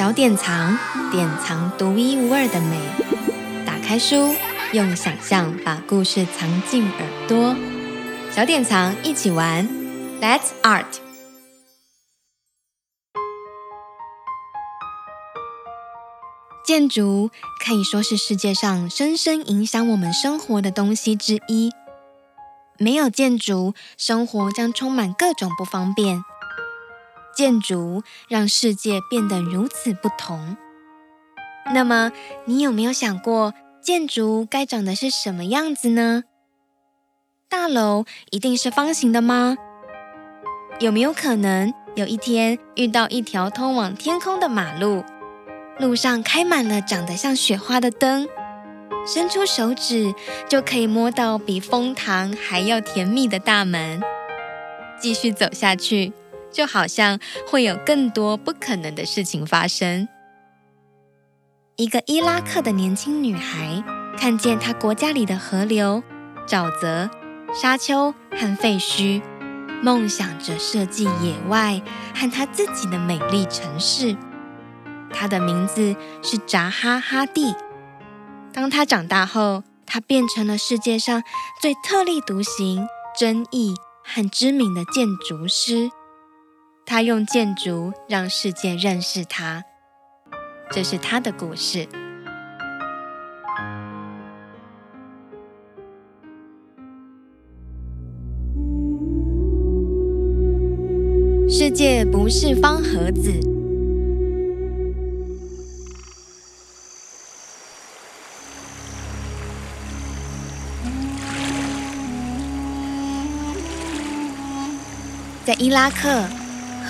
小典藏，典藏独一无二的美。打开书，用想象把故事藏进耳朵。小典藏一起玩，Let's Art。建筑可以说是世界上深深影响我们生活的东西之一。没有建筑，生活将充满各种不方便。建筑让世界变得如此不同。那么，你有没有想过，建筑该长的是什么样子呢？大楼一定是方形的吗？有没有可能有一天遇到一条通往天空的马路，路上开满了长得像雪花的灯，伸出手指就可以摸到比蜂糖还要甜蜜的大门？继续走下去。就好像会有更多不可能的事情发生。一个伊拉克的年轻女孩看见她国家里的河流、沼泽、沙丘和废墟，梦想着设计野外和她自己的美丽城市。她的名字是扎哈·哈蒂。当她长大后，她变成了世界上最特立独行、争议和知名的建筑师。他用建筑让世界认识他，这是他的故事。世界不是方盒子。在伊拉克。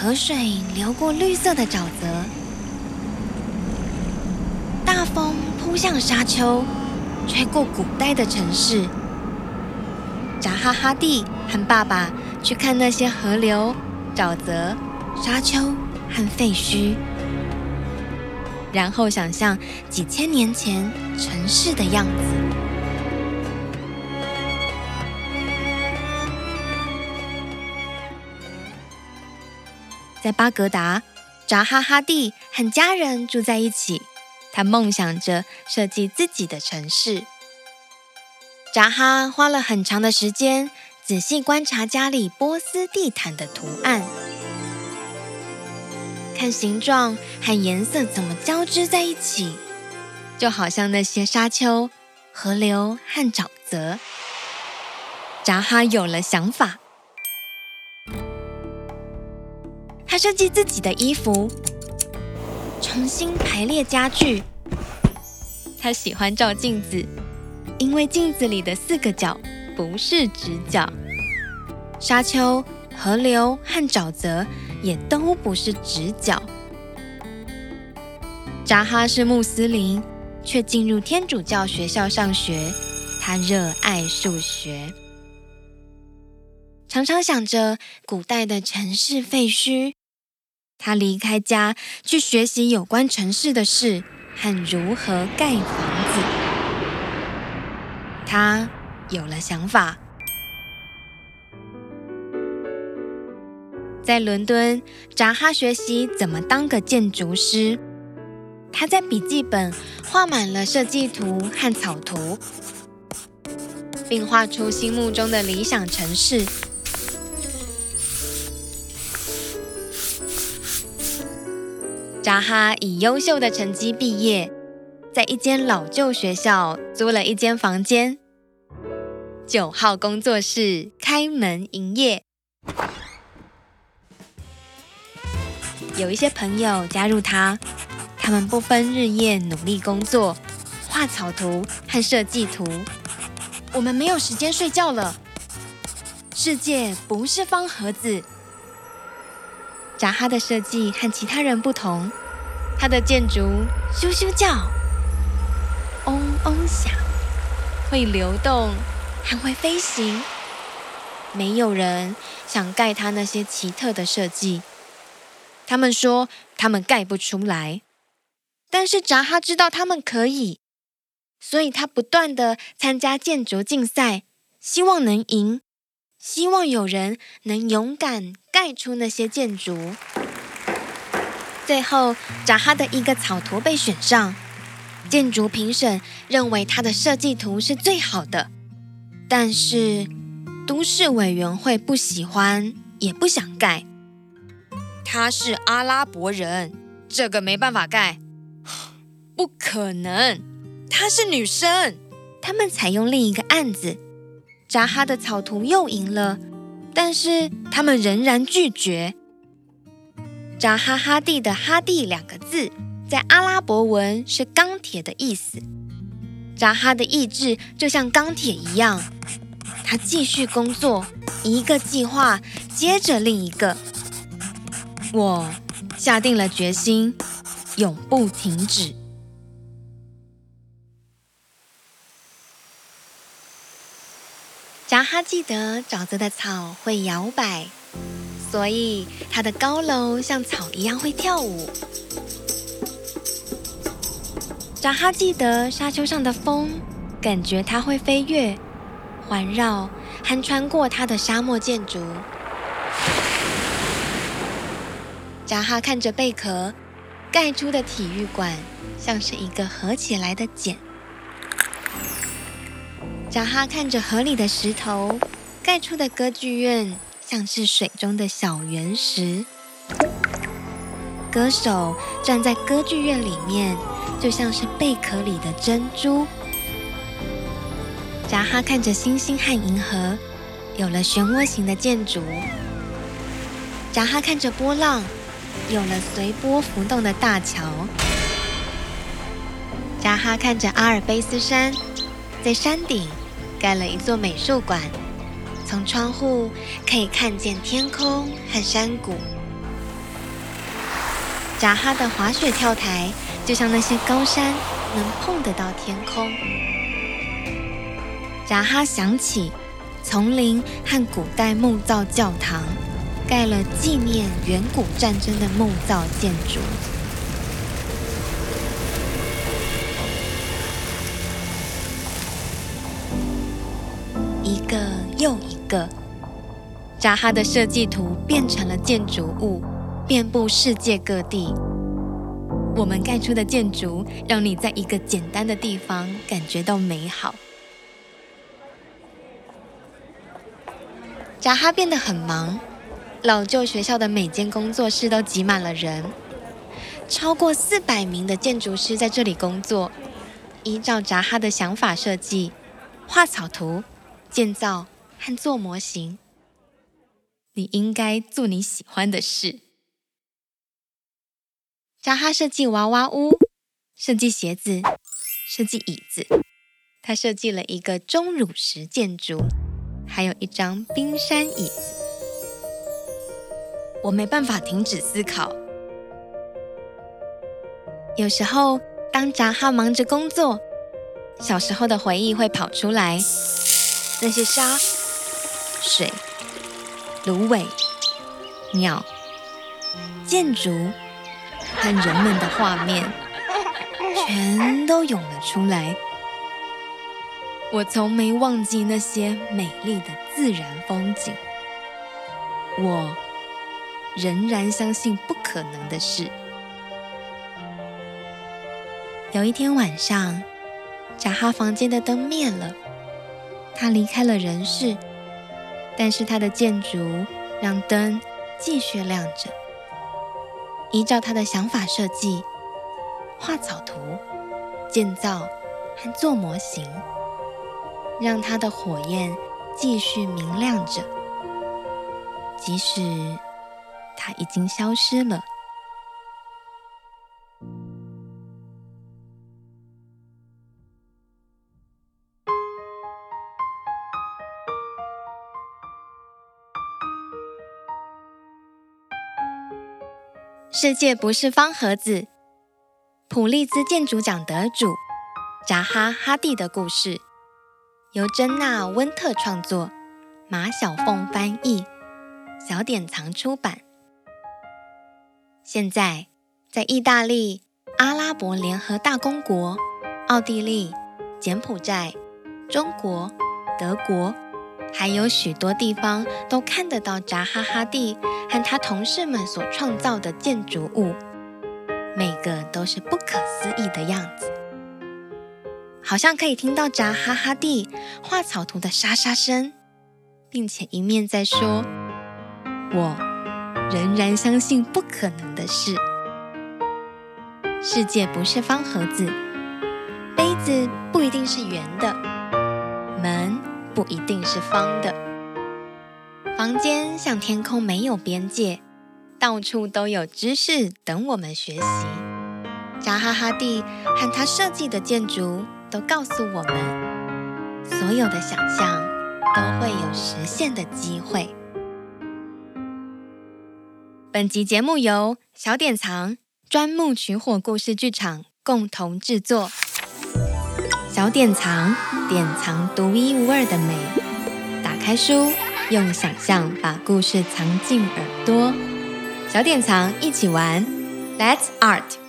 河水流过绿色的沼泽，大风扑向沙丘，吹过古代的城市。扎哈·哈蒂和爸爸去看那些河流、沼泽、沙丘和废墟，然后想象几千年前城市的样子。在巴格达，扎哈·哈蒂和家人住在一起。他梦想着设计自己的城市。扎哈花了很长的时间，仔细观察家里波斯地毯的图案，看形状和颜色怎么交织在一起，就好像那些沙丘、河流和沼泽。扎哈有了想法。设计自己的衣服，重新排列家具。他喜欢照镜子，因为镜子里的四个角不是直角。沙丘、河流和沼泽也都不是直角。扎哈是穆斯林，却进入天主教学校上学。他热爱数学，常常想着古代的城市废墟。他离开家去学习有关城市的事和如何盖房子。他有了想法，在伦敦，扎哈学习怎么当个建筑师。他在笔记本画满了设计图和草图，并画出心目中的理想城市。扎哈以优秀的成绩毕业，在一间老旧学校租了一间房间。九号工作室开门营业，有一些朋友加入他，他们不分日夜努力工作，画草图和设计图。我们没有时间睡觉了。世界不是方盒子。扎哈的设计和其他人不同，他的建筑咻咻叫、嗡嗡响，会流动，还会飞行。没有人想盖他那些奇特的设计。他们说他们盖不出来，但是扎哈知道他们可以，所以他不断地参加建筑竞赛，希望能赢。希望有人能勇敢盖出那些建筑。最后，扎哈的一个草图被选上，建筑评审认为他的设计图是最好的，但是都市委员会不喜欢，也不想盖。他是阿拉伯人，这个没办法盖。不可能，她是女生。他们采用另一个案子，扎哈的草图又赢了，但是他们仍然拒绝。扎哈哈蒂的“哈蒂”两个字，在阿拉伯文是钢铁的意思。扎哈的意志就像钢铁一样，他继续工作，一个计划接着另一个。我下定了决心，永不停止。扎哈记得沼泽的草会摇摆，所以它的高楼像草一样会跳舞。扎哈记得沙丘上的风，感觉它会飞跃、环绕，还穿过它的沙漠建筑。扎哈看着贝壳盖出的体育馆，像是一个合起来的茧。扎哈看着河里的石头盖出的歌剧院，像是水中的小圆石。歌手站在歌剧院里面，就像是贝壳里的珍珠。扎哈看着星星和银河，有了漩涡形的建筑。扎哈看着波浪。有了随波浮动的大桥，扎哈看着阿尔卑斯山，在山顶盖了一座美术馆，从窗户可以看见天空和山谷。扎哈的滑雪跳台就像那些高山，能碰得到天空。扎哈想起丛林和古代木造教堂。盖了纪念远古战争的木造建筑，个，扎哈的设计图变成了建筑物，遍布世界各地。我们盖出的建筑，让你在一个简单的地方感觉到美好。扎哈变得很忙。老旧学校的每间工作室都挤满了人，超过四百名的建筑师在这里工作，依照扎哈的想法设计、画草图、建造和做模型。你应该做你喜欢的事。扎哈设计娃娃屋，设计鞋子，设计椅子。他设计了一个钟乳石建筑，还有一张冰山椅子。我没办法停止思考。有时候，当扎哈忙着工作，小时候的回忆会跑出来，那些沙、水、芦苇、鸟、建筑和人们的画面，全都涌了出来。我从没忘记那些美丽的自然风景。我。仍然相信不可能的事。有一天晚上，扎哈房间的灯灭了，他离开了人世，但是他的建筑让灯继续亮着。依照他的想法设计，画草图、建造和做模型，让他的火焰继续明亮着，即使。他已经消失了。世界不是方盒子。普利兹建筑奖得主扎哈·哈蒂的故事，由珍娜·温特创作，马小凤翻译，小典藏出版。现在，在意大利、阿拉伯联合大公国、奥地利、柬埔寨、中国、德国，还有许多地方都看得到扎哈·哈蒂和他同事们所创造的建筑物。每个都是不可思议的样子，好像可以听到扎哈哈蒂画草图的沙沙声，并且一面在说：“我仍然相信不可能的事。世界不是方盒子，杯子不一定是圆的，门不一定是方的，房间像天空，没有边界。”到处都有知识等我们学习。扎哈哈蒂和他设计的建筑都告诉我们，所有的想象都会有实现的机会。本集节目由小典藏砖木取火故事剧场共同制作。小典藏，典藏独一无二的美。打开书，用想象把故事藏进耳朵。小典藏，一起玩，Let's Art。